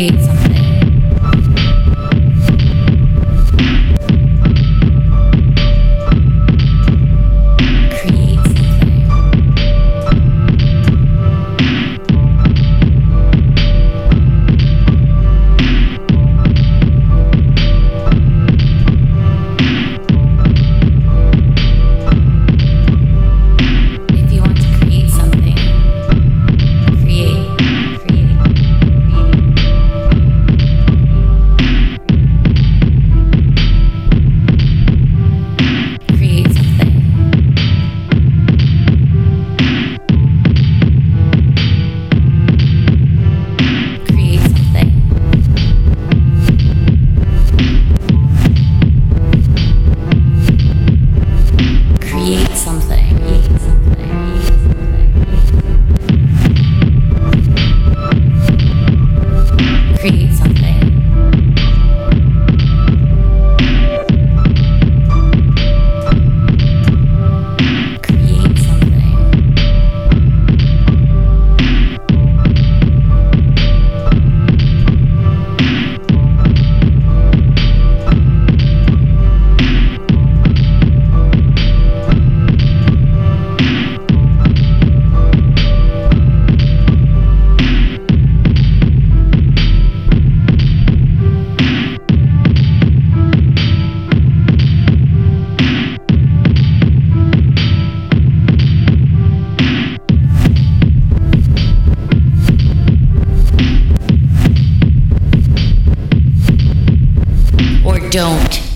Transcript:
create something. Don't